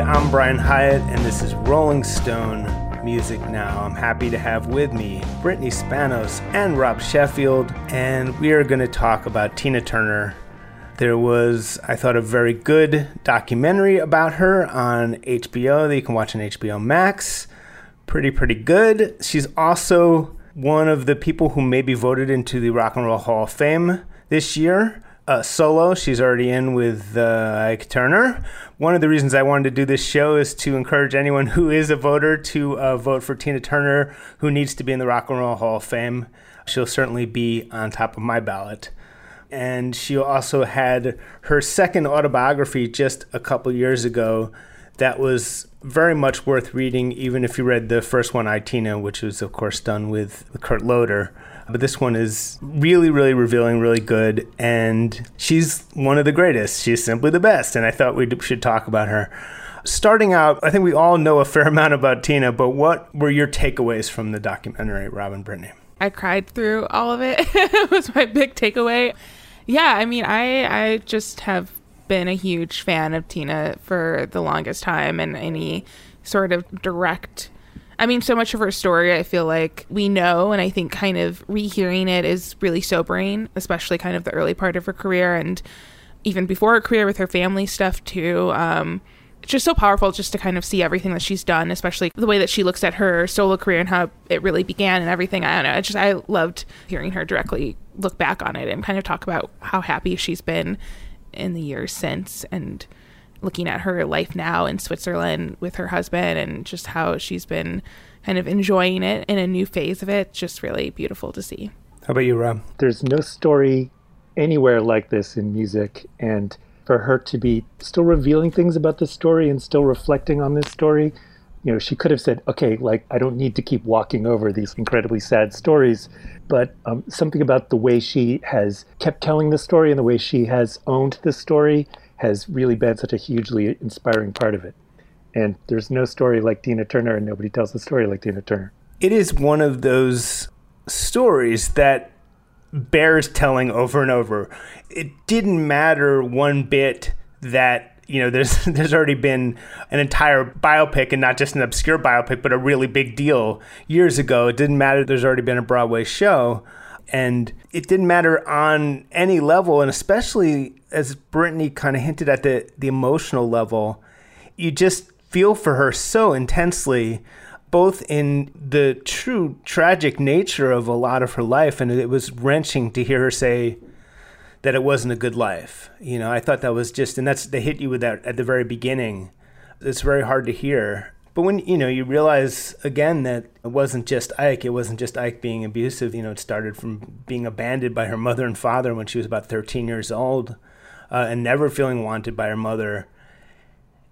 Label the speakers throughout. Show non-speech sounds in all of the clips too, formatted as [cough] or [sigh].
Speaker 1: I'm Brian Hiatt, and this is Rolling Stone Music Now. I'm happy to have with me Brittany Spanos and Rob Sheffield, and we are going to talk about Tina Turner. There was, I thought, a very good documentary about her on HBO that you can watch on HBO Max. Pretty, pretty good. She's also one of the people who may be voted into the Rock and Roll Hall of Fame this year. Uh, solo, she's already in with uh, Ike Turner. One of the reasons I wanted to do this show is to encourage anyone who is a voter to uh, vote for Tina Turner, who needs to be in the Rock and Roll Hall of Fame. She'll certainly be on top of my ballot. And she also had her second autobiography just a couple years ago that was very much worth reading, even if you read the first one, I, Tina, which was, of course, done with Kurt Loder. But this one is really, really revealing, really good. And she's one of the greatest. She's simply the best. And I thought we should talk about her. Starting out, I think we all know a fair [laughs] amount about Tina, but what were your takeaways from the documentary, Robin Brittany?
Speaker 2: I cried through all of it. [laughs] it was my big takeaway. Yeah, I mean, I I just have been a huge fan of Tina for the longest time and any sort of direct I mean, so much of her story, I feel like we know, and I think kind of rehearing it is really sobering, especially kind of the early part of her career and even before her career with her family stuff, too. Um, it's just so powerful just to kind of see everything that she's done, especially the way that she looks at her solo career and how it really began and everything. I don't know. I just, I loved hearing her directly look back on it and kind of talk about how happy she's been in the years since and looking at her life now in Switzerland with her husband and just how she's been kind of enjoying it in a new phase of it. Just really beautiful to see.
Speaker 1: How about you, Rob?
Speaker 3: There's no story anywhere like this in music. And for her to be still revealing things about this story and still reflecting on this story, you know, she could have said, okay, like, I don't need to keep walking over these incredibly sad stories. But um, something about the way she has kept telling the story and the way she has owned the story has really been such a hugely inspiring part of it. And there's no story like Tina Turner, and nobody tells the story like Tina Turner.
Speaker 1: It is one of those stories that bears telling over and over. It didn't matter one bit that you know there's [laughs] there's already been an entire biopic and not just an obscure biopic but a really big deal years ago it didn't matter there's already been a broadway show and it didn't matter on any level and especially as brittany kind of hinted at the the emotional level you just feel for her so intensely both in the true tragic nature of a lot of her life and it was wrenching to hear her say that it wasn't a good life. You know i thought that was just and that's they hit you with that at the very beginning. It's very hard to hear but when you know you realize again that it wasn't just Ike, it wasn't just Ike being abusive. You know, it started from being abandoned by her mother and father when she was about 13 years old, uh, and never feeling wanted by her mother.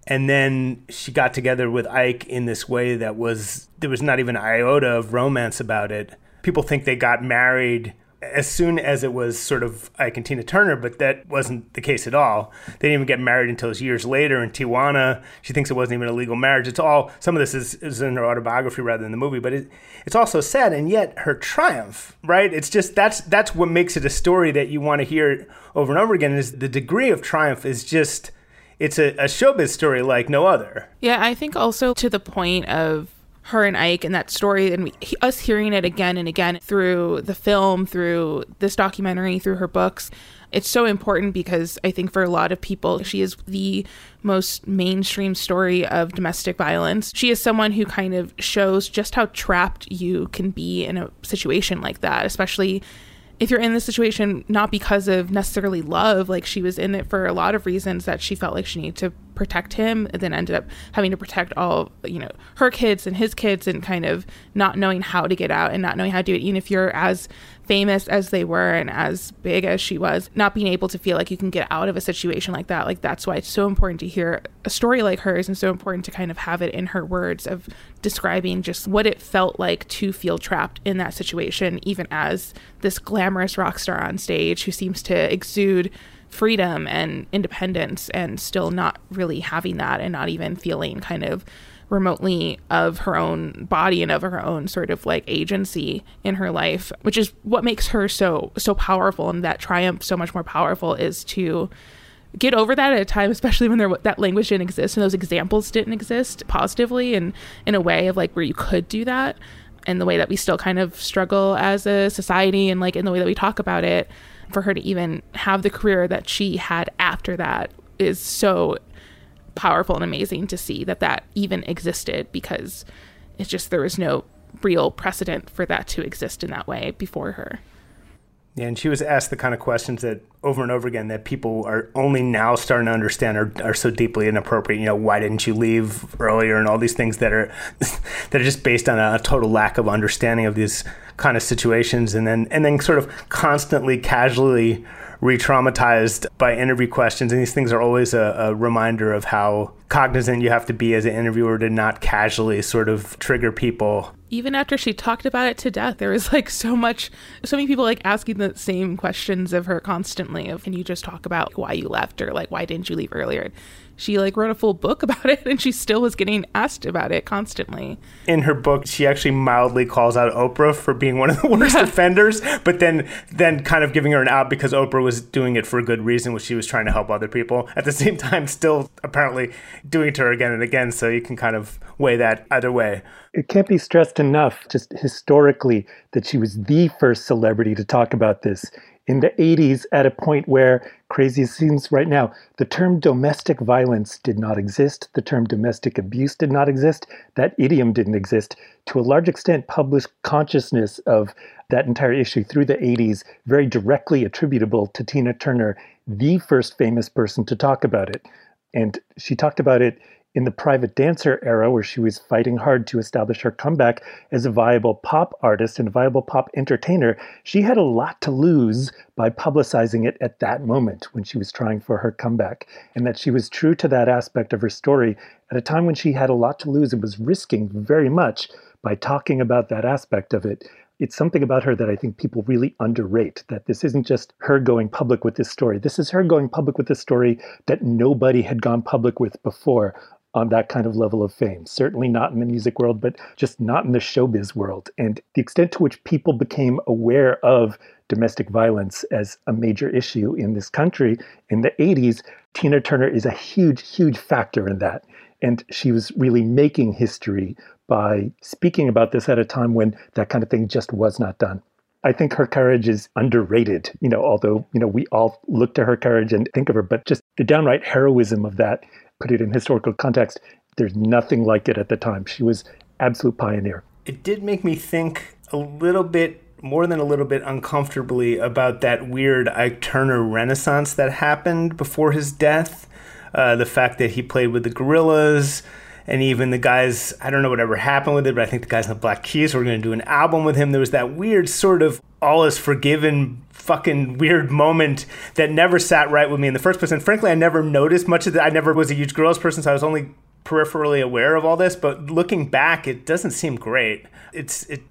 Speaker 1: And then she got together with Ike in this way that was there was not even iota of romance about it. People think they got married as soon as it was sort of Ike and Tina Turner, but that wasn't the case at all. They didn't even get married until years later in Tijuana. She thinks it wasn't even a legal marriage. It's all some of this is, is in her autobiography rather than the movie, but it, it's also sad and yet her triumph, right? It's just that's that's what makes it a story that you want to hear over and over again. Is the degree of triumph is just it's a, a showbiz story like no other.
Speaker 2: Yeah, I think also to the point of her and Ike and that story, and we, us hearing it again and again through the film, through this documentary, through her books. It's so important because I think for a lot of people, she is the most mainstream story of domestic violence. She is someone who kind of shows just how trapped you can be in a situation like that, especially if you're in this situation not because of necessarily love, like she was in it for a lot of reasons that she felt like she needed to protect him and then ended up having to protect all you know her kids and his kids and kind of not knowing how to get out and not knowing how to do it even if you're as famous as they were and as big as she was not being able to feel like you can get out of a situation like that. Like that's why it's so important to hear a story like hers and so important to kind of have it in her words of describing just what it felt like to feel trapped in that situation even as this glamorous rock star on stage who seems to exude freedom and independence and still not really having that and not even feeling kind of remotely of her own body and of her own sort of like agency in her life which is what makes her so so powerful and that triumph so much more powerful is to get over that at a time, especially when there that language didn't exist and those examples didn't exist positively and in a way of like where you could do that, and the way that we still kind of struggle as a society and like in the way that we talk about it. For her to even have the career that she had after that is so powerful and amazing to see that that even existed because it's just there was no real precedent for that to exist in that way before her.
Speaker 1: Yeah, and she was asked the kind of questions that over and over again that people are only now starting to understand are, are so deeply inappropriate. You know, why didn't you leave earlier, and all these things that are [laughs] that are just based on a total lack of understanding of these kind of situations, and then and then sort of constantly, casually re-traumatized by interview questions. And these things are always a, a, reminder of how cognizant you have to be as an interviewer to not casually sort of trigger people.
Speaker 2: Even after she talked about it to death there was like so much so many people like asking the same questions of her constantly of can you just talk about why you left or like why didn't you leave earlier she like wrote a full book [laughs] about it and she still was getting asked about it constantly.
Speaker 1: In her book, she actually mildly calls out Oprah for being one of the [laughs] worst offenders, but then then kind of giving her an out because Oprah was doing it for a good reason, which she was trying to help other people. At the [laughs] same time, still apparently doing it to her again and again. So you can kind of weigh that either way.
Speaker 3: It can't be stressed enough, just historically, that she was the first celebrity to talk about this in the 80s at a point where, crazy seems right now, the term domestic violence did not exist. The term domestic abuse did not exist. That idiom didn't exist. To a large extent, public consciousness of that entire issue through the 80s, very directly attributable to Tina Turner, the first famous person to talk about it. And she talked about it in the private dancer era, where she was fighting hard to establish her comeback as a viable pop artist and a viable pop entertainer, she had a lot to lose by publicizing it at that moment when she was trying for her comeback. And that she was true to that aspect of her story at a time when she had a lot to lose and was risking very much by talking about that aspect of it it's something about her that I think people really underrate. That this isn't just her going public with this story. This is her going public with this story that nobody had gone public with before on that kind of level of fame. Certainly not in the music world, but just not in the showbiz world. And the extent to which people became aware of domestic violence as a major issue in this country in the 80s, Tina Turner is a huge, huge factor in that. And she was really making history by speaking about this at a time when that kind of thing just was not done. I think her courage is underrated, you know, although, you know, we all look to her courage and think of her, but just the downright heroism of that put it in historical context, there's nothing like it at the time. She was absolute pioneer.
Speaker 1: It did make me think a little bit more than a little bit uncomfortably about that weird Ike Turner renaissance that happened before his death. Uh, the fact that he played with the Gorillaz and even the guys, I don't know whatever happened with it, but I think the guys in the Black Keys were going to do an album with him. There was that weird sort of all is forgiven fucking weird moment that never sat right with me in the first place. And frankly, I never noticed much of that. I never was a huge girls person, so I was only peripherally aware of all this. But looking back, it doesn't seem great. It's it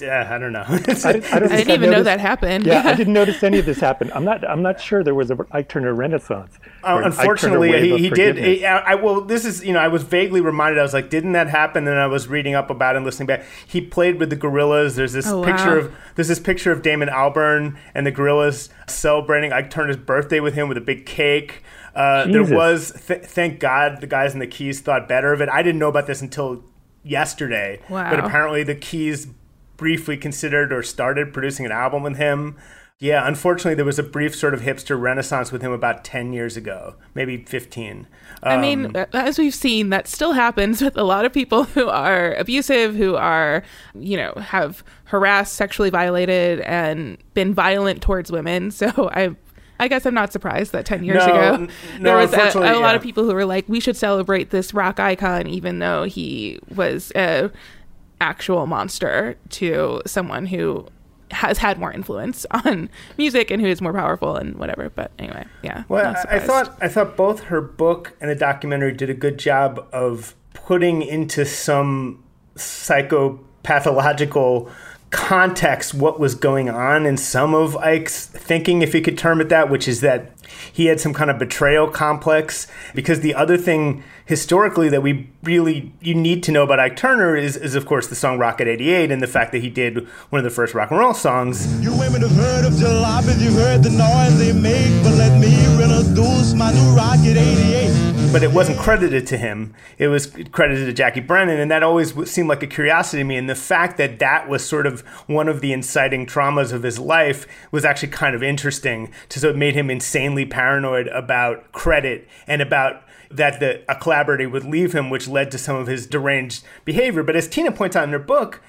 Speaker 1: yeah, I don't know. [laughs] I,
Speaker 2: I, don't I didn't even know that happened.
Speaker 3: Yeah, I [laughs] didn't notice any of this happen. I'm not. I'm not sure there was a Ike Turner Renaissance.
Speaker 1: Uh, unfortunately, he, he did. He, I, well, this is you know I was vaguely reminded. I was like, didn't that happen? And I was reading up about it and listening back. He played with the Gorillaz. There's this oh, picture wow. of there's this picture of Damon Albarn and the Gorillaz celebrating Ike Turner's birthday with him with a big cake. Uh, there was, th- thank God, the guys in the Keys thought better of it. I didn't know about this until yesterday. Wow. But apparently, the Keys briefly considered or started producing an album with him. Yeah, unfortunately, there was a brief sort of hipster renaissance with him about 10 years ago, maybe 15.
Speaker 2: Um, I mean, um, as we've seen, that still happens with a lot of people [laughs] who are abusive, who are, you know, have harassed, sexually violated, and been violent towards women. So [laughs] I. I guess I'm not surprised that 10 years
Speaker 1: no,
Speaker 2: ago [laughs]
Speaker 1: no,
Speaker 2: there was a, a
Speaker 1: yeah.
Speaker 2: lot of people who were like, we should celebrate this rock icon, even though he was a actual monster to someone who has had more influence [laughs] on music and who is more powerful and whatever. But anyway, yeah.
Speaker 1: Well, I thought I thought both her book and the documentary did a good job of putting into some psychopathological context what was going on in some of Ike's thinking, if you could term it that, which is that he had some kind of betrayal complex because the other thing historically that we really you need to know about Ike Turner is, is of course the song Rocket 88 and the fact that he did one of the first rock and roll songs.
Speaker 4: You women have heard of jalopies, you've heard the noise they make, but let me introduce my new Rocket 88
Speaker 1: but it wasn't credited to him. It was credited to Jackie Brenston, and that always seemed like a curiosity to me. And the fact that that was sort of one of the inciting traumas of his life was actually kind of interesting. So it made him insanely paranoid about credit and about that the, a collaborator would leave him, which led to some of his deranged behavior. But as Tina points out in her book,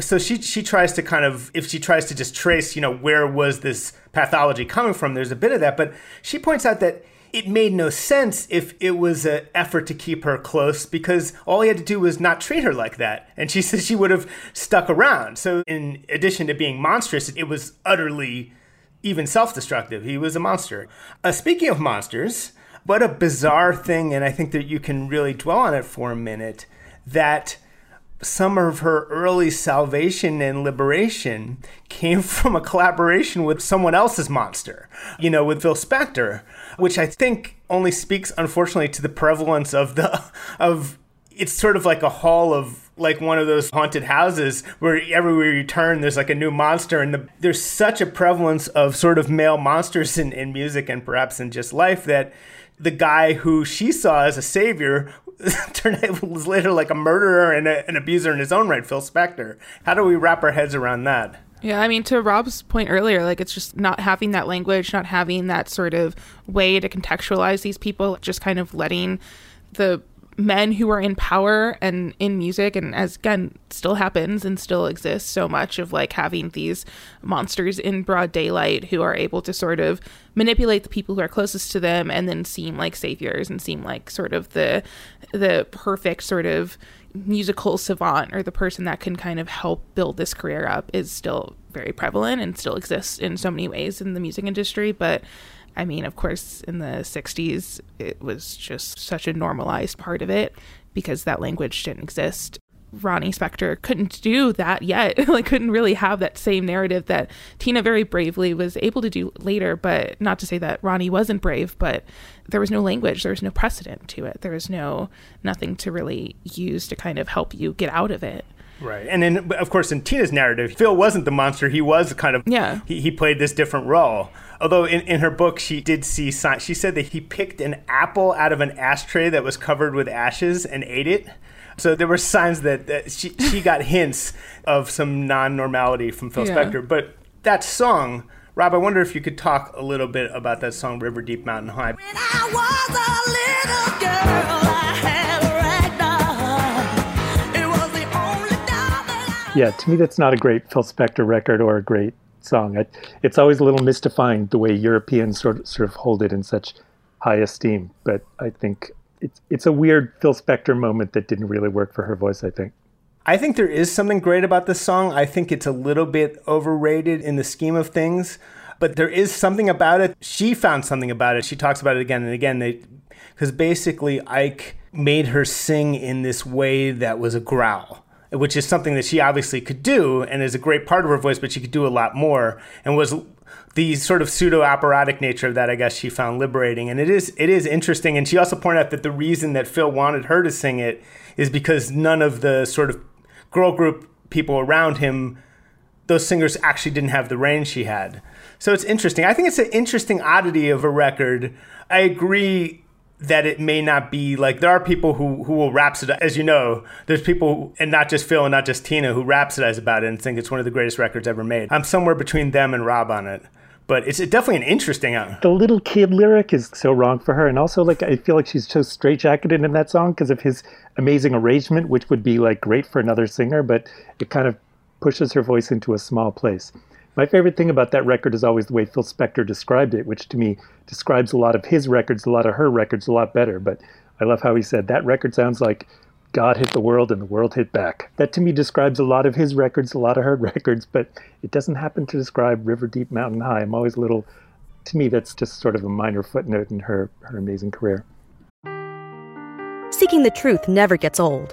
Speaker 1: so she she tries to kind of if she tries to just trace, you know, where was this pathology coming from? There's a bit of that, but she points out that it made no sense if it was an effort to keep her close because all he had to do was not treat her like that. And she says she would have stuck around. So, in addition to being monstrous, it was utterly even self destructive. He was a monster. Uh, speaking of monsters, what a bizarre thing, and I think that you can really dwell on it for a minute, that some of her early salvation and liberation came [laughs] from a collaboration with someone else's monster, you know, with Phil Spector, which I think only speaks, unfortunately, to the prevalence of the, [laughs] of, it's sort of like a hall of like one of those haunted houses where everywhere you turn there's like a new monster and the, there's such a prevalence of sort of male monsters in, in music and perhaps in just life that the guy who she saw as a savior [laughs] turned out was later like a murderer and a, an abuser in his own right, Phil Spector. How do we wrap our heads around that?
Speaker 2: Yeah, I mean, to Rob's point earlier, like it's just not having that language, not having that sort of way to contextualize these people, just kind of letting the men who are in power and in music and as again still happens and still exists so much of like having these monsters in broad daylight who are able to sort of manipulate the people who are closest to them and then seem like saviors and seem like sort of the the perfect sort of musical savant or the person that can kind of help build this career up is still very prevalent and still exists in so many ways in the music industry. But I mean, of course, in the 60s, it was just such a normalized part of it because that language didn't exist. Ronnie Spector couldn't do that yet. [laughs] like couldn't really have that same narrative that Tina very bravely was able to do later, but not to say that Ronnie wasn't brave, but there was no language, there was no precedent to it. There was no nothing to really use to kind of help you get out of it.
Speaker 1: Right. And then of course in Tina's narrative, Phil wasn't the monster, he was kind of
Speaker 2: Yeah.
Speaker 1: he, he played this different role. Although in, in her book, she did see signs. She said that he picked an apple out of an ashtray that was covered with ashes and ate it. So there were signs that, that she, she [laughs] got hints of some non normality from Phil
Speaker 2: Yeah.
Speaker 1: Spector. But that song, Rob, I wonder if you could talk a little bit about that song, River Deep Mountain High.
Speaker 5: When I was a little girl, I had a rag doll. It was the only doll that I
Speaker 3: Yeah, to me, that's not a great Phil Spector record or a great song. I, it's always a little mystifying the way Europeans sort of, sort of hold it in such high esteem. But I think it's it's a weird Phil Spector moment that didn't really work for her voice. I think.
Speaker 1: I think there is something great about this song. I think it's a little bit overrated in the scheme of things, but there is something about it. She found something about it. She talks about it again and again. They, because basically, Ike made her sing in this way that was a growl, which is something that she obviously could do and is a great part of her voice, but she could do a lot more and was the sort of pseudo operatic nature of that, I guess she found liberating, and it is it is interesting. And she also pointed out that the reason that Phil wanted her to sing it is because none of the sort of girl group people around him, those singers actually didn't have the range she had. So it's interesting. I think it's an interesting oddity of a record. I agree that it may not be like there are people who who will rhapsodize as you know there's people and not just phil and not just tina who rhapsodize about it and think it's one of the greatest records ever made. I'm somewhere between them and rob on it. But it's definitely an interesting uh,
Speaker 3: The little kid lyric is so wrong for her, and also like I feel like she's so straitjacketed in that song because of his amazing arrangement, which would be like great for another singer, but it kind of pushes her voice into a small place. My favorite thing about that record is always the way Phil Spector described it, which to me describes a lot of his records, a lot of her records a lot better. But I love how he said that record sounds like God hit the world and the world hit back. That to me describes a lot of his records, a lot of her [laughs] records, but it doesn't happen to describe River Deep Mountain High. I'm always a little, to me, that's just sort of a minor footnote in her, her amazing career.
Speaker 6: Seeking the truth never gets old.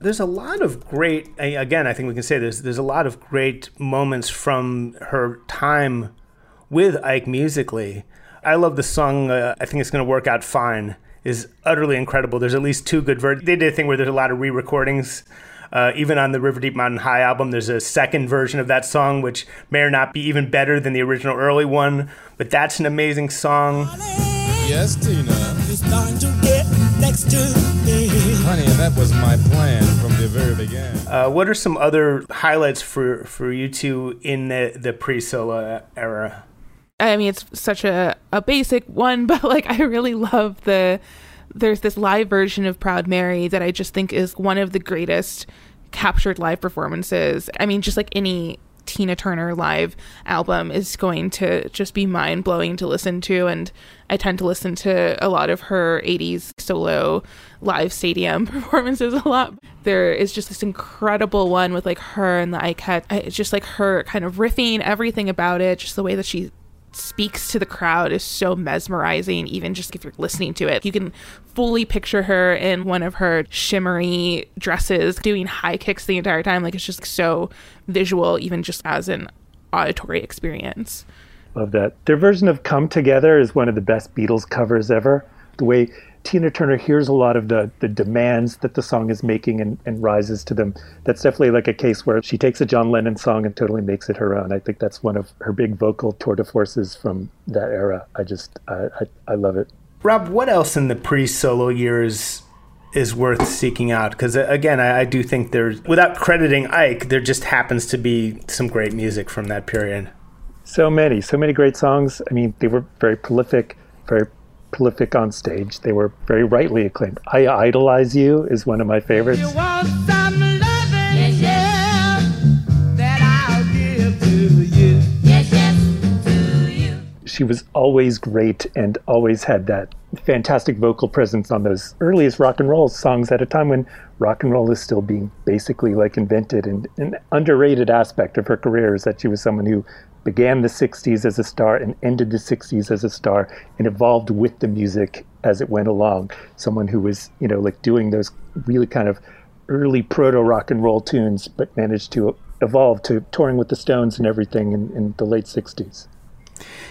Speaker 1: There's a lot of great. Again, I think we can say there's there's a lot of great moments from her time with Ike musically. I love the song. Uh, I think it's going to work out fine. Is utterly incredible. There's at least two good versions. They did a thing where there's a lot of re-recordings. Uh, even on the River Deep Mountain High album, there's a second version of that song, which may or not be even better than the original early one. But that's an amazing song.
Speaker 4: Yes, Tina. It's time to get next to me.
Speaker 7: Honey, that was my plan from the very beginning.
Speaker 1: Uh, what are some other highlights for, for you two in the, the pre solo era?
Speaker 2: I mean, it's such a, a basic one, [laughs] but like I really love the. There's this live version of Proud Mary that I just think is one of the greatest captured live performances. I mean, just like any Tina Turner live album is going to just be mind blowing to listen to. And I tend to listen to a lot of her 80s solo live stadium [laughs] performances a lot. There is just this incredible one with like her and the Ikettes. It's just like her kind of riffing everything about it, just the way that she speaks to the crowd is so mesmerizing even just if you're listening to it you can fully picture her in one of her shimmery dresses doing high kicks the entire time like it's just so visual even just as an auditory experience
Speaker 3: Love that. Their version of Come Together is one of the best Beatles covers ever. The way Tina Turner hears a lot of the, the demands that the song is making and, and rises to them. That's definitely like a case where she takes a John Lennon song and totally makes it her own. I think that's one of her big vocal tour de forces from that era. I just, I, I, I love it.
Speaker 1: Rob, what else in the pre solo years is worth seeking out? Because uh, again, I, I do think there's, without crediting Ike, there just happens to be some great music from that period.
Speaker 3: So many, so many great songs. I mean, they were very prolific, very prolific on stage. They were very rightly acclaimed. I Idolize You is one of my favorites. She was always great and always had that fantastic vocal presence on those earliest rock and roll songs at a time when rock and roll is still being basically like invented. And an underrated aspect of her career is that she was someone who began the 60s as a star and ended the 60s as a star and evolved with the music as it went along. Someone who was, you know, like doing those really kind of early proto rock and roll tunes, but managed to evolve to touring with the Stones and everything in, in the late 60s.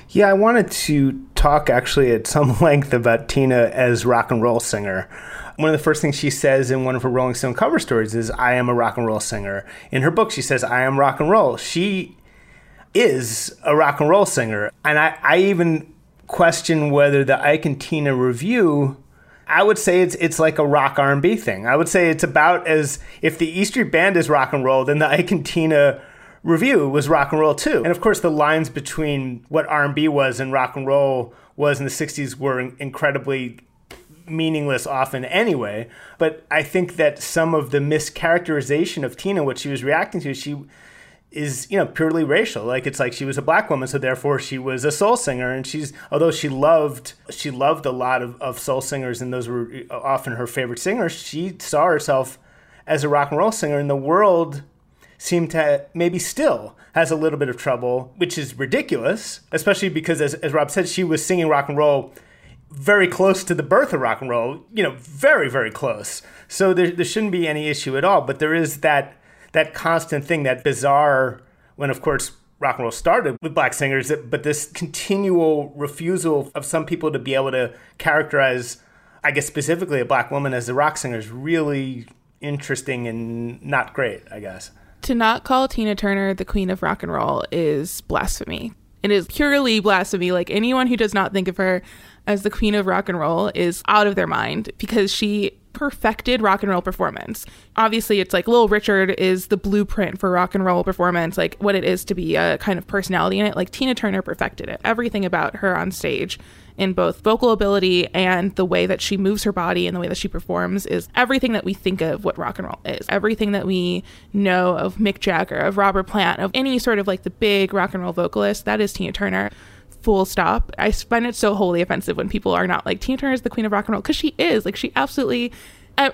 Speaker 1: Yeah, I wanted to talk actually at some [laughs] length about Tina as rock and roll singer. One of the first things she says in one of her Rolling Stone cover stories is, I am a rock and roll singer. In her book, she says, I am rock and roll. She is a rock and roll singer. And I, I even question whether the Ike and Tina Revue I would say it's it's like a rock R and B thing. I would say it's about as if the E Street Band is rock and roll, then the Ike and Tina Revue was rock and roll too. And of course, the lines between what R and B was and rock and roll was in the '60s were incredibly meaningless often anyway. But I think that some of the mischaracterization of Tina, what she was reacting to, she is you know purely racial like it's like she was a black woman so therefore she was a soul singer and she's although she loved she loved a lot of, of soul singers and those were uh, often her favorite singers she saw herself as a rock and roll singer and the world seemed to maybe still has a little bit of trouble which is ridiculous especially because as, as rob said she was singing rock and roll very close to the birth of rock and roll you know very very close so there, there shouldn't be any issue at all but there is that that constant thing, that bizarre, when of course rock and roll started with black singers, but this continual refusal of some people to be able to characterize, I guess specifically a black woman as a rock singer is really interesting and not great, I guess.
Speaker 2: To not call Tina Turner the queen of rock and roll is blasphemy. It is purely blasphemy. Like anyone who does not think of her as the queen of rock and roll is out of their mind because she perfected rock and roll performance. Obviously, it's like Little Richard is the blueprint for rock and roll performance, like what it is to be a kind of personality in it. Like Tina Turner perfected it. Everything about her on stage in both vocal ability and the way that she moves her body and the way that she performs is everything that we think of what rock and roll is. Everything that we know of Mick Jagger, of Robert Plant, of any sort of like the big rock and roll vocalist, that is Tina Turner full stop. I find it so wholly offensive when people are not like Tina Turner is the queen of rock and roll because she is. Like she absolutely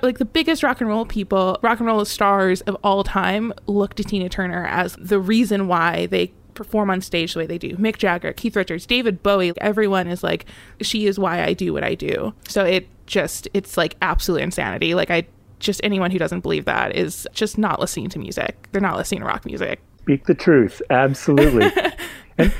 Speaker 2: like the biggest rock and roll people, rock and roll stars of all time look to Tina Turner as the reason why they perform on stage the way they do. Mick Jagger, Keith Richards, David Bowie, everyone is like she is why I do what I do. So it just it's like absolute insanity. Like I just anyone who doesn't believe that is just not listening to music. They're not listening to rock music.
Speaker 3: Speak the truth. Absolutely. [laughs] and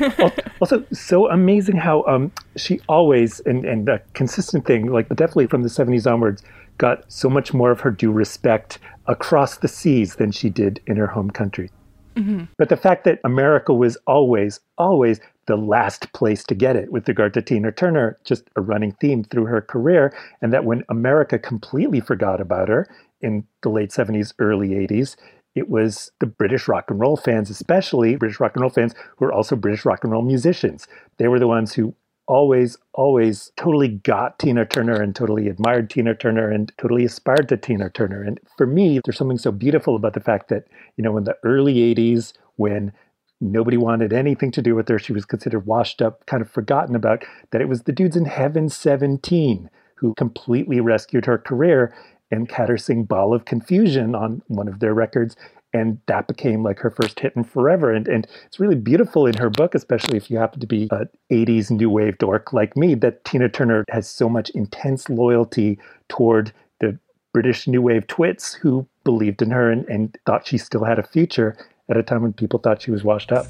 Speaker 3: also so amazing how um, she always and, and a consistent thing like definitely from the 70s onwards got so much more of her due respect across the seas than she did in her home country
Speaker 2: mm-hmm.
Speaker 3: but the fact that america was always always the last place to get it with regard to tina turner just a running theme through her career and that when america completely forgot about her in the late 70s early 80s it was the British rock and roll fans, especially British rock and roll fans who were also British rock and roll musicians. They were the ones who always, always totally got Tina Turner and totally admired Tina Turner and totally aspired to Tina Turner. And for me, there's something so beautiful about the fact that, you know, in the early 80s, when nobody wanted anything to do with her, she was considered washed up, kind of forgotten about, that it was the dudes in Heaven 17 who completely rescued her career and had her sing Ball of Confusion on one of their records. And that became like her first hit in forever. And, and it's really beautiful in her book, especially if you happen to be an 80s new wave dork like me, that Tina Turner has so much intense loyalty toward the British new wave twits who believed in her and, and thought she still had a future at a time when people thought she was washed up.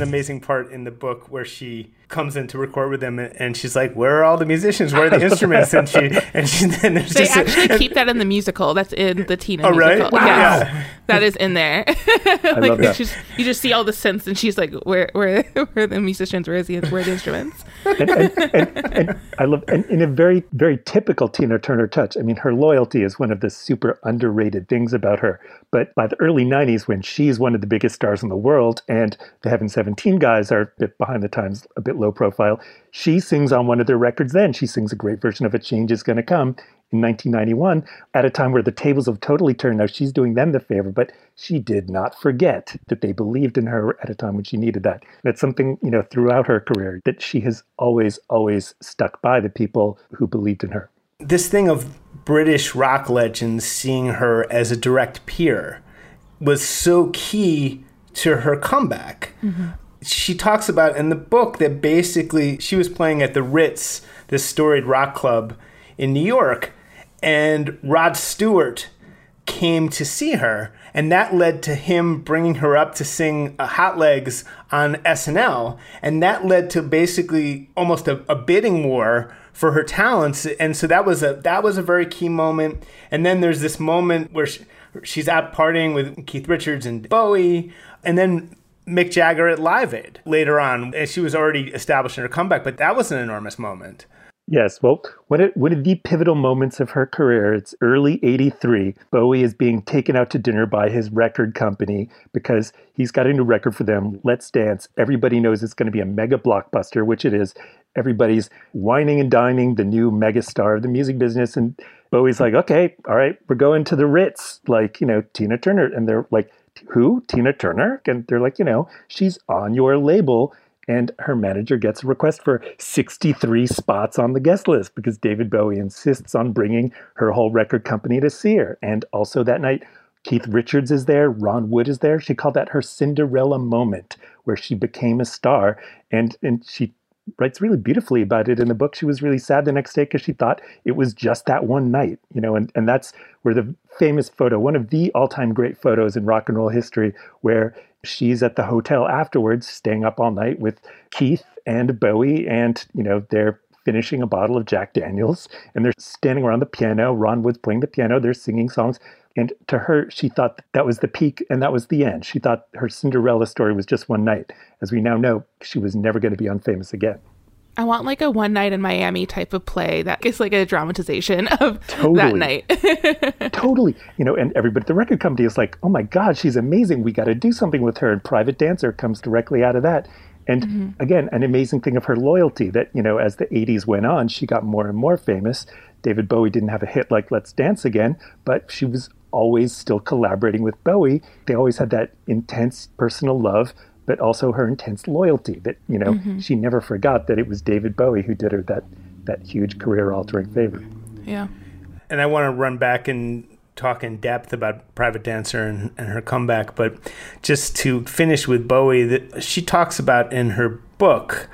Speaker 1: An amazing part in the book where she comes in to record with them, and she's like, "Where are all the musicians? Where are the [laughs] instruments?" And she and she then there's
Speaker 2: They
Speaker 1: just a-
Speaker 2: actually
Speaker 1: and-
Speaker 2: keep that in the musical. That's in the Tina
Speaker 1: Oh, right?
Speaker 2: musical.
Speaker 1: Wow.
Speaker 2: Yes,
Speaker 1: Yeah.
Speaker 2: that is in there. [laughs] like
Speaker 3: love that.
Speaker 2: Just, you just see all the synths, and she's like, "Where, where, [laughs] where are the musicians? Where is the, where are the instruments?"
Speaker 3: and, and, and, and I love, and in a very, very typical Tina Turner touch. I mean, her loyalty is one of the super underrated things about her. But by the early '90s, when she's one of the biggest stars in the world, and the Heaven 17 guys are a bit behind the times, a bit low profile, she sings on one of their records. Then she sings a great version of "A Change Is to Come." In 1991, at a time where the tables have totally turned, now she's doing them the favor, but she did not forget that they believed in her at a time when she needed that. That's something, you know, throughout her career that she has always, always stuck by the people who believed in her.
Speaker 1: this thing of British rock legends seeing her as a direct peer was so key to her comeback. She talks about in the book that basically she was playing at the Ritz, this storied rock club in New York, and Rod Stewart came to see her, and that led to him bringing her up to sing Hot Legs on SNL, and that led to basically almost a, a bidding war for her talents, and so that was a that was a very key moment. And then there's this moment where she, she's out partying with Keith Richards and Bowie, and then Mick Jagger at Live Aid later on. She was already establishing her comeback, but that was an enormous moment.
Speaker 3: Yes, well, one of, one of the pivotal moments of her career, it's early 83. Bowie is being taken out to dinner by his record company because he's got a new record for them, Let's Dance. Everybody knows it's going to be a mega blockbuster, which it is. Everybody's wining and dining the new megastar of the music business. And Bowie's like, okay, all right, we're going to the Ritz, like, you know, Tina Turner. And they're like, who? Tina Turner? And they're like, you know, she's on your label and her manager gets a request for 63 spots on the guest list because David Bowie insists on bringing her whole record company to see her. And also that night, Keith Richards is there, Ron Wood is there. She called that her Cinderella moment where she became a star. And, and she writes really beautifully about it in the book. She was really sad the next day because she thought it was just that one night, you know, and, and that's where the famous photo, one of the all time great photos in rock and roll history, where she's at the hotel afterwards, staying up all night with Keith and Bowie, and, you know, they're finishing a bottle of Jack Daniels and they're standing around the piano. Ron Wood's playing the piano, they're singing songs. And to her, she thought that was the peak and that was the end. She thought her Cinderella story was just one night. As we now know, she was never going to be unfamous again.
Speaker 2: I want like a one night in Miami type of play that is like a dramatization [laughs] of that
Speaker 3: Totally.
Speaker 2: night. [laughs]
Speaker 3: totally. You know, and everybody at the record company is like, oh my God, she's amazing. We got to do something with her. And Private Dancer comes directly out of that. And mm-hmm. again, an amazing thing of her loyalty that, you know, as the 80s went on, she got more and more famous. David Bowie didn't have a hit like Let's Dance Again, but she was always still collaborating with Bowie. They always had that intense personal love, but also her intense loyalty that, you know, mm-hmm. she never forgot that it was David Bowie who did her that, that huge career altering favor.
Speaker 2: yeah.
Speaker 1: and I want to run back and talk in depth about Private Dancer and, and her comeback, but just to finish with Bowie, that she talks about in her book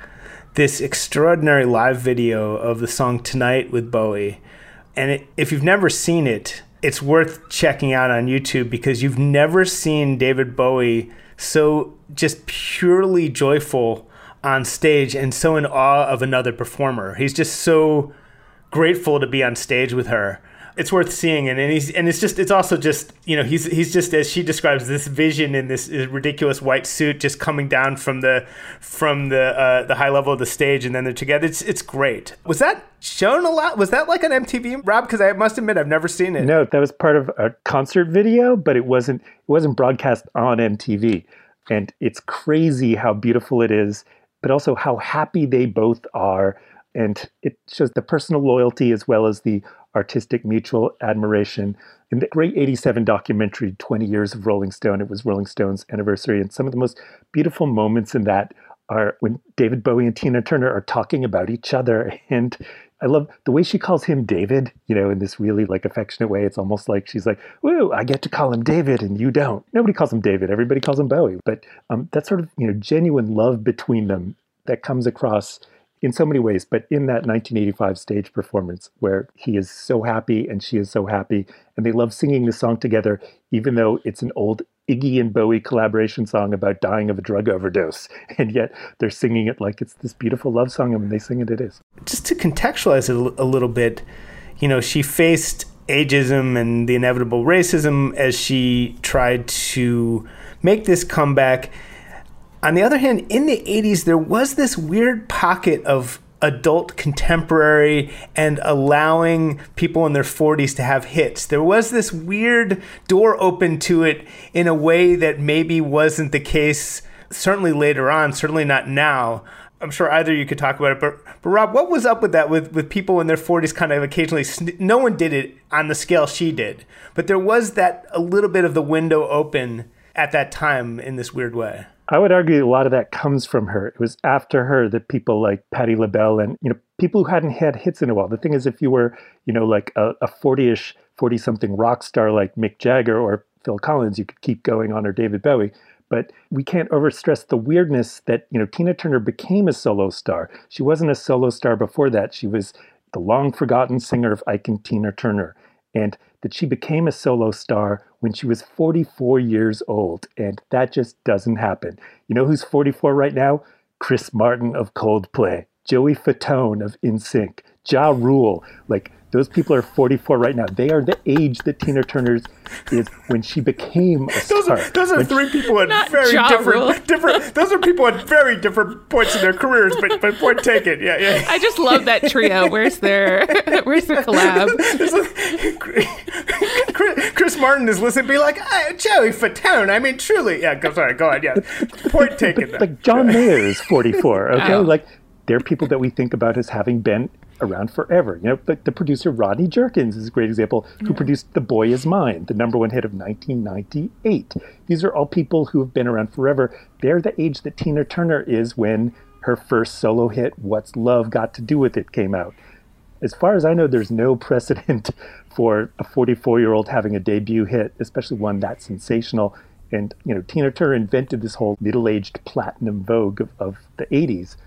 Speaker 1: this extraordinary live video of the song Tonight with Bowie. And it, if you've never seen it, it's worth checking out on YouTube because you've never seen David Bowie so just purely joyful on stage and so in awe of another performer. He's just so grateful to be on stage with her. It's worth seeing, and, and he's and it's just it's also just you know he's he's just as she describes this vision in this ridiculous white suit just coming down from the from the uh, the high level of the stage, and then they're together. It's it's great. Was that shown a lot? Was that like an MTV, Rob? Because I must admit I've never seen it.
Speaker 3: No, that was part of a concert video, but it wasn't it wasn't broadcast on MTV. And it's crazy how beautiful it is, but also how happy they both are. And it shows the personal loyalty as well as the artistic mutual admiration. In the great 87 documentary, 20 Years of Rolling Stone, it was Rolling Stone's anniversary. And some of the most beautiful moments in that are when David Bowie and Tina Turner are talking about each other. [laughs] And I love the way she calls him David, you know, in this really like affectionate way. It's almost like she's like, Woo, I get to call him David and you don't. Nobody calls him David. Everybody calls him Bowie. But um, that sort of, you know, genuine love between them that comes across in so many ways, but in that 1985 stage performance where he is so happy and she is so happy, and they love singing the song together, even though it's an old Iggy and Bowie collaboration song about dying of a drug overdose. [laughs] And yet they're singing it like it's this beautiful love song, and when they sing it, it is.
Speaker 1: just to contextualize it a little bit, you know, she faced ageism and the inevitable racism as she tried to make this comeback. On the other hand, in the 80s, there was this weird pocket of adult contemporary and allowing people in their 40s to have hits. There was this weird door open to it in a way that maybe wasn't the case, certainly later on, certainly not now. I'm sure either you could talk about it, but, but Rob, what was up with that with, with people in their 40s kind of occasionally? No one did it on the scale she did, but there was that a little bit of the window open at that time in this weird way.
Speaker 3: I would argue a lot of that comes from her. It was after her that people like Patti LaBelle and you know people who hadn't had hits in a while. The thing is, if you were you know like a, a 40ish, 40 something rock star like Mick Jagger or Phil Collins, you could keep going on or David Bowie. But we can't overstress the weirdness that you know Tina Turner became a solo star. She wasn't a solo star before that. She was the long forgotten singer of Ike and Tina Turner, and that she became a solo star when she was 44 years old, and that just doesn't happen. You know who's 44 right now? Chris Martin of Coldplay, Joey Fatone of NSYNC, Ja Rule. Like Those people are 44 right now. They are the age that Tina Turner's is when she became a
Speaker 1: Those
Speaker 3: star.
Speaker 1: are, those are
Speaker 3: When
Speaker 1: three people at very
Speaker 2: Ja
Speaker 1: different, [laughs] different. Those are people at very different points in their careers, but but point taken. Yeah, yeah.
Speaker 2: I just love that trio. Where's their [laughs] Where's their collab?
Speaker 1: Chris, Chris Martin is listening, be like, "Ah, Joey Fatone. I mean, truly. Yeah, go, sorry, go on. Yeah, point taken. though.
Speaker 3: like John Mayer is 44. Okay,
Speaker 2: Wow.
Speaker 3: like they're people that we think about as having been around forever. You know, like the producer Rodney Jerkins is a great example, who produced "The Boy Is Mine," the number one hit of 1998. These are all people who have been around forever. They're the age that Tina Turner is when her first solo hit "What's Love Got to Do with It" came out. As far as I know, there's no precedent [laughs] for a 44 year old having a debut hit, especially one that sensational. And, you know, Tina Turner invented this whole middle aged platinum vogue of, of the 80s,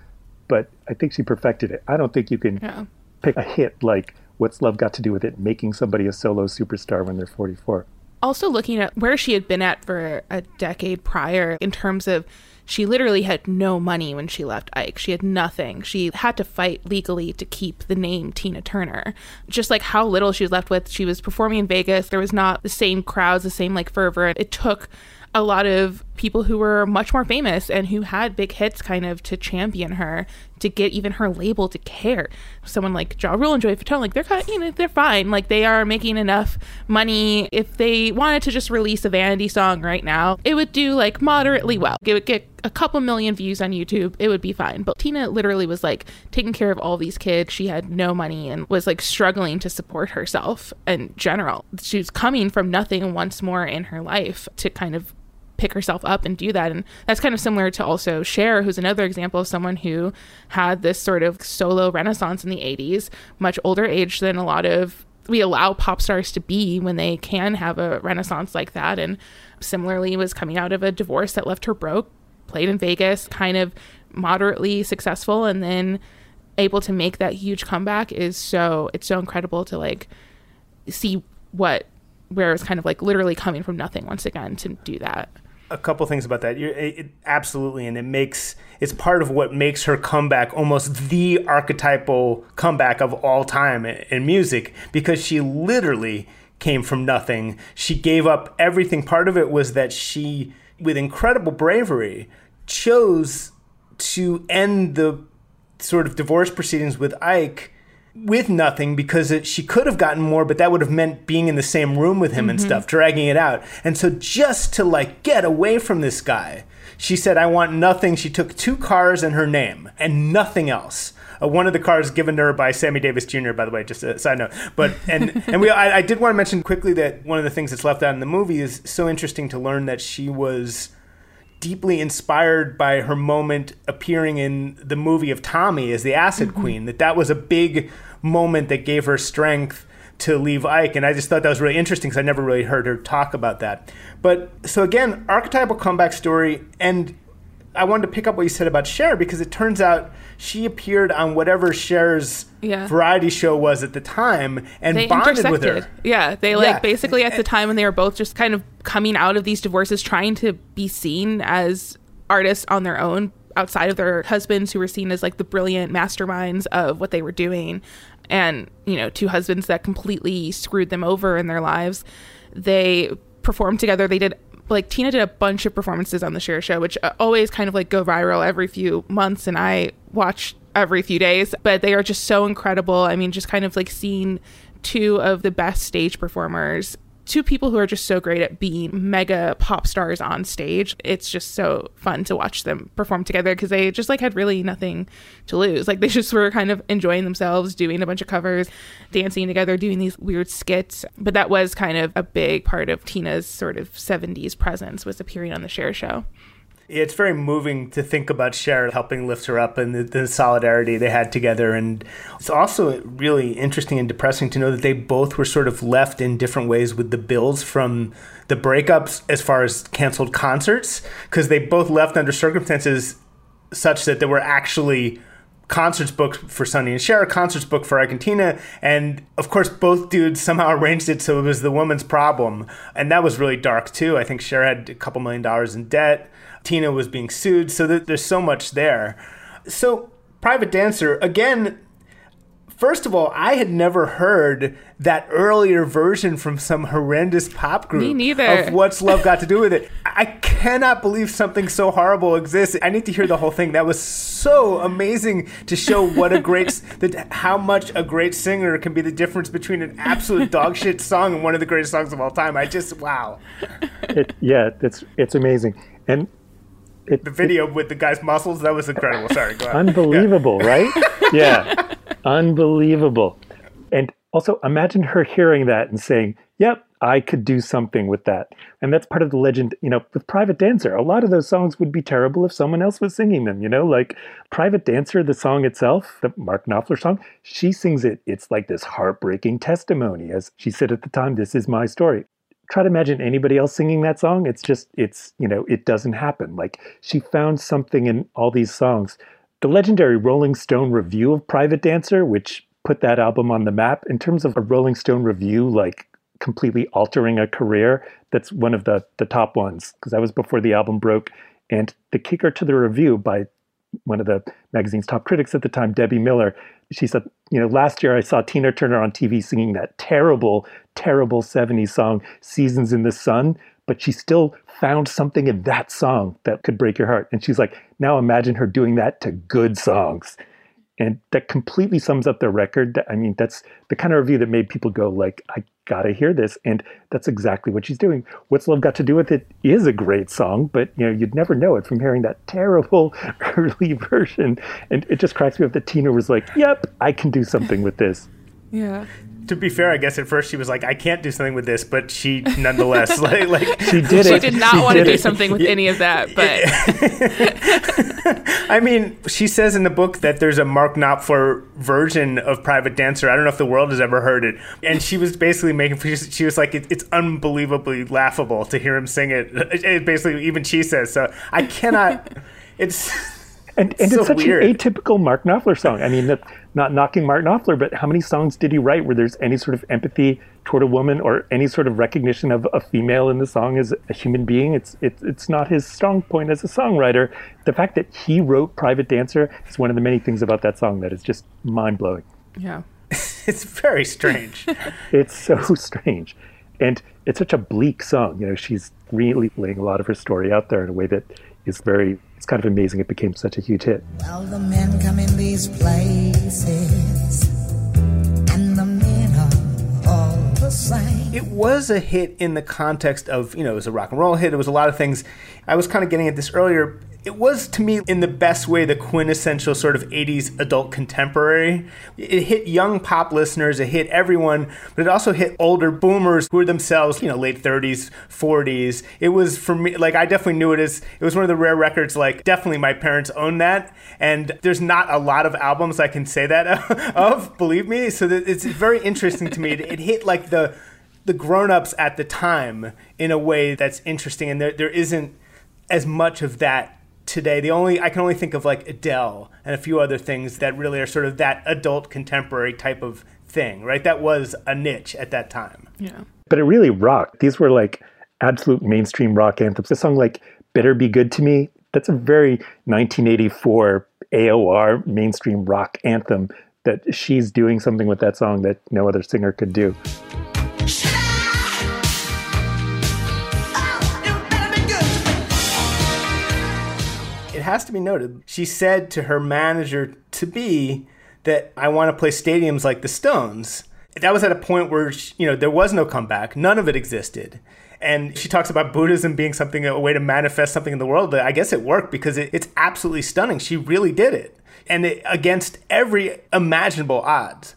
Speaker 3: but I think she perfected it. I don't think you can
Speaker 2: Yeah.
Speaker 3: pick a hit like What's Love Got to Do with It, making somebody a solo superstar when they're 44.
Speaker 2: also looking at where she had been at for a decade prior in terms of she literally had no money when she left Ike. She had nothing. She had to fight legally to keep the name Tina Turner. Just like how little she was left with. She was performing in Vegas. There was not the same crowds, the same like fervor. It took a lot of people who were much more famous and who had big hits kind of to champion her to get even her label to care. Someone like Ja Rule and Joey Fatone, like they're kind of, you know, they're fine. Like they are making enough money. If they wanted to just release a vanity song right now, it would do like moderately well. It would get a couple million views on YouTube. It would be fine. But Tina literally was like taking care of all these kids. She had no money and was like struggling to support herself in general. She was coming from nothing once more in her life to kind of pick herself up and do that. And that's kind of similar to also Cher, who's another example of someone who had this sort of solo renaissance in the 80s, much older age than a lot of we allow pop stars to be when they can have a renaissance like that. And similarly was coming out of a divorce that left her broke, played in Vegas, kind of moderately successful, and then able to make that huge comeback is so it's so incredible to like see what where it's kind of like literally coming from nothing once again to do that.
Speaker 1: A couple things about that. It, it- absolutely, and it makes it's part of what makes her comeback almost the archetypal comeback of all time in, in music because she literally came from nothing. She gave up everything. Part of it was that she, with incredible bravery, chose to end the sort of divorce proceedings with Ike with nothing because it, she could have gotten more, but that would have meant being in the same room with him and stuff, dragging it out. And so just to like get away from this guy, she said, I want nothing. She took two cars and her name and nothing else. Uh, one of the cars given to her by Sammy Davis Jr. By the way, just a side note. But [laughs] and and we I, I did want to mention quickly that one of the things that's left out in the movie is so interesting to learn that she was deeply inspired by her moment appearing in the movie of Tommy as the Acid mm-hmm. Queen. That that was a big moment that gave her strength to leave Ike, and I just thought that was really interesting because I never really heard her talk about that. But so again, archetypal comeback story, and I wanted to pick up what you said about Cher because it turns out she appeared on whatever Cher's
Speaker 2: Yeah.
Speaker 1: variety show was at the time and
Speaker 2: they
Speaker 1: bonded with her.
Speaker 2: Yeah, they like
Speaker 1: Yeah.
Speaker 2: basically at the time when they were both just kind of coming out of these divorces, trying to be seen as artists on their own outside of their husbands, who were seen as like the brilliant masterminds of what they were doing, and you know, two husbands that completely screwed them over in their lives. They performed together. They did like Tina did a bunch of performances on the Cher Show, which uh, always kind of like go viral every few months, and I watch every few days. But they are just so incredible. I mean, just kind of like seeing two of the best stage performers two people who are just so great at being mega pop stars on stage it's just so fun to watch them perform together because they just like had really nothing to lose. Like they just were kind of enjoying themselves doing a bunch of covers dancing together doing these weird skits. But that was kind of a big part of tina's sort of 70s presence was appearing on the Cher show
Speaker 1: It's very moving to think about Cher helping lift her up and the, the solidarity they had together. And it's also really interesting and depressing to know that they both were sort of left in different ways with the bills from the breakups as far as canceled concerts, because they both left under circumstances such that there were actually concerts booked for Sonny and Cher, concerts booked for Ike and Tina, and of course both dudes [laughs] somehow arranged it so it was the woman's problem, and that was really dark too. I think Cher had a couple million dollars in debt. Tina was being sued, so there's so much there. So Private Dancer again First of all, I had never heard that earlier version from some horrendous pop group.
Speaker 2: Me neither.
Speaker 1: Of what's love got to do with it? I cannot believe something so horrible exists. I need to hear the whole thing. That was so amazing to show what a great, [laughs] that how much a great singer can be the difference between an absolute dog shit [laughs] song and one of the greatest songs of all time. I just wow.
Speaker 3: It, yeah, it's it's amazing, and it,
Speaker 1: The video with the guy's muscles that was incredible. Sorry, go ahead.
Speaker 3: unbelievable, right? [laughs] Yeah, unbelievable. And also, imagine her hearing that and saying, "Yep, I could do something with that." And that's part of the legend. You know, with Private Dancer, a lot of those songs would be terrible if someone else was singing them. You know, like Private Dancer, the song itself, the Mark Knopfler song, she sings it. It's like this heartbreaking testimony, as she said at the time, "This is my story." try to imagine anybody else singing that song it's just it's you know it doesn't happen like she found something in all these songs the legendary rolling stone review of private dancer which put that album on the map in terms of a rolling stone review like completely altering a career that's one of the the top ones because that was before the album broke. And the kicker to the review by one of the magazine's top critics at the time, Debby Miller, she said, you know, last year I saw Tina Turner on TV singing that terrible, terrible 70s song, Seasons in the Sun, but she still found something in that song that could break your heart. And she's like, now imagine her doing that to good songs. And that completely sums up the record. I mean, that's the kind of review that made people go like, I gotta hear this. And that's exactly what she's doing. What's Love Got to Do with It is a great song, but you know, you'd never know it from hearing that terrible [laughs] early version. And it just cracks me up that Tina was like, Yep, I can do something with this.
Speaker 2: Yeah.
Speaker 1: To be fair, I guess at first she was like, "I can't do something with this," but she nonetheless [laughs] like, like
Speaker 3: She did
Speaker 2: She
Speaker 3: it.
Speaker 2: did not
Speaker 3: She
Speaker 2: want to
Speaker 3: did
Speaker 2: do something with any of that, but [laughs]
Speaker 1: I mean, she says in the book that there's a Mark Knopfler version of Private Dancer. I don't know if the world has ever heard it. And she was basically making, she was like, it, it's unbelievably laughable to hear him sing it. [laughs] It basically, even she says. So I cannot, it's.
Speaker 3: And, and
Speaker 1: so
Speaker 3: it's such
Speaker 1: weird.
Speaker 3: an atypical Mark Knopfler song. I mean, that, not knocking Mark Knopfler, but how many songs did he write where there's any sort of empathy toward a woman or any sort of recognition of a female in the song as a human being? It's it's it's not his strong point as a songwriter. The fact that he wrote "Private Dancer" is one of the many things about that song that is just mind blowing.
Speaker 2: yeah. [laughs]
Speaker 1: It's very strange. [laughs]
Speaker 3: It's so [laughs] strange, and it's such a bleak song. You know, she's really laying a lot of her story out there in a way that is very. It's kind of amazing. It became such a huge hit.
Speaker 5: Well,
Speaker 1: it was a hit in the context of, you know, it was a rock and roll hit. It was a lot of things. I was kind of getting at this earlier. It was, to me, in the best way, the quintessential sort of 80s adult contemporary. It hit young pop listeners, it hit everyone, but it also hit older boomers who were themselves, you know, late 30s, 40s. It was, for me, like, I definitely knew it as, it was one of the rare records, like, definitely my parents own that. And there's not a lot of albums I can say that [laughs] of, believe me. So it's very interesting to me. It, it hit, like, the, the grown-ups at the time in a way that's interesting and there, there isn't as much of that today the only i can only think of like adele and a few other things that really are sort of that adult contemporary type of thing right that was a niche at that time
Speaker 2: Yeah.
Speaker 3: but it really rocked. These were like absolute mainstream rock anthems. A song like Better Be Good to Me, that's a very 1984 AOR mainstream rock anthem that she's doing something with that song that no other singer could do.
Speaker 1: Has to be noted she said to her manager to be that i want to play stadiums like the stones. That was at a point where you know there was no comeback. None of it existed. And she talks about buddhism being something a way to manifest something in the world i guess it worked because it, it's absolutely stunning. She really did it. And it, against every imaginable odds.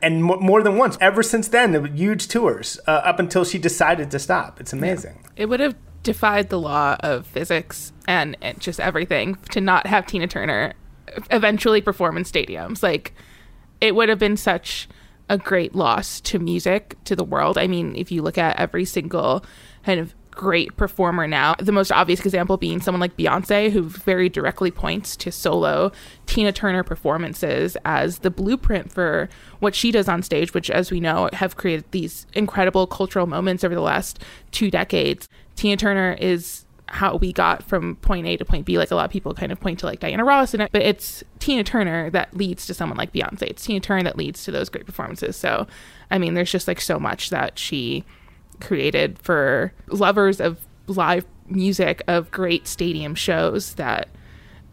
Speaker 1: And mo- more than once ever since then huge tours uh, up until she decided to stop. It's amazing.
Speaker 2: It would have defied the law of physics and, and just everything to not have Tina Turner eventually perform in stadiums. Like, it would have been such a great loss to music, to the world. I mean, if you look at every single kind of great performer now, the most obvious example being someone like Beyonce, who very directly points to solo Tina Turner performances as the blueprint for what she does on stage, which, as we know, have created these incredible cultural moments over the last two decades. Tina Turner is how we got from point A to point B. Like a lot of people kind of point to like Diana Ross, and it, but it's Tina Turner that leads to someone like Beyonce. It's Tina Turner that leads to those great performances. So, I mean, there's just like so much that she created for lovers of live music, of great stadium shows that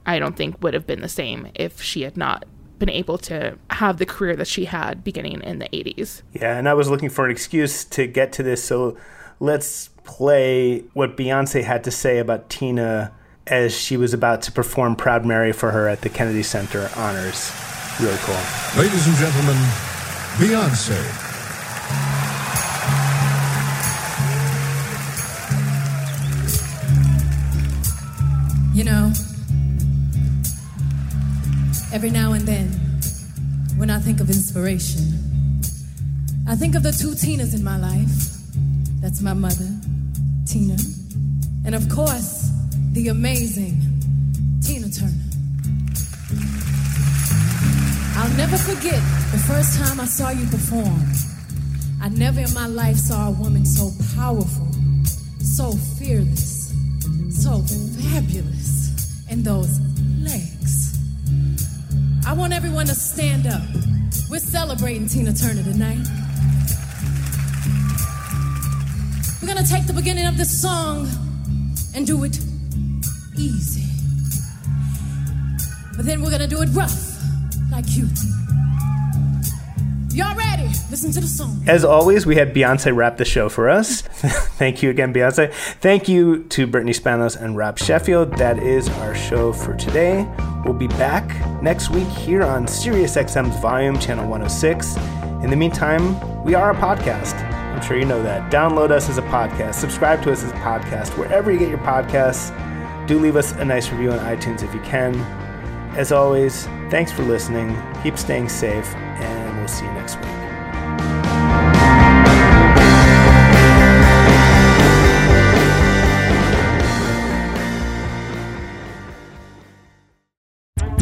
Speaker 2: I don't think would have been the same if she had not been able to have the career that she had beginning in the 80s.
Speaker 1: Yeah, and I was looking for an excuse to get to this, so let's play what Beyonce had to say about Tina as she was about to perform Proud Mary for her at the Kennedy Center Honors. Really cool.
Speaker 8: Ladies and gentlemen, Beyonce.
Speaker 9: You know, every now and then, when I think of inspiration, I think of the two Tinas in my life. That's my mother, Tina, and of course, the amazing Tina Turner. I'll never forget the first time I saw you perform. I never in my life saw a woman so powerful, so fearless, so fabulous, and those legs. I want everyone to stand up. We're celebrating Tina Turner tonight. We're gonna take the beginning of this song and do it easy. But then we're gonna do it rough, like you. Y'all ready? Listen to the song.
Speaker 1: As always, we had Beyonce wrap the show for us. [laughs] Thank you again, Beyonce. Thank you to Brittany Spanos and Rob Sheffield. That is our show for today. We'll be back next week here on SiriusXM's Volume Channel 106. In the meantime, we are a podcast. Sure you know that. Download us as a podcast. Subscribe to us as a podcast. Wherever you get your podcasts, do leave us a nice review on iTunes if you can. As always, thanks for listening. Keep staying safe, and we'll see you next week.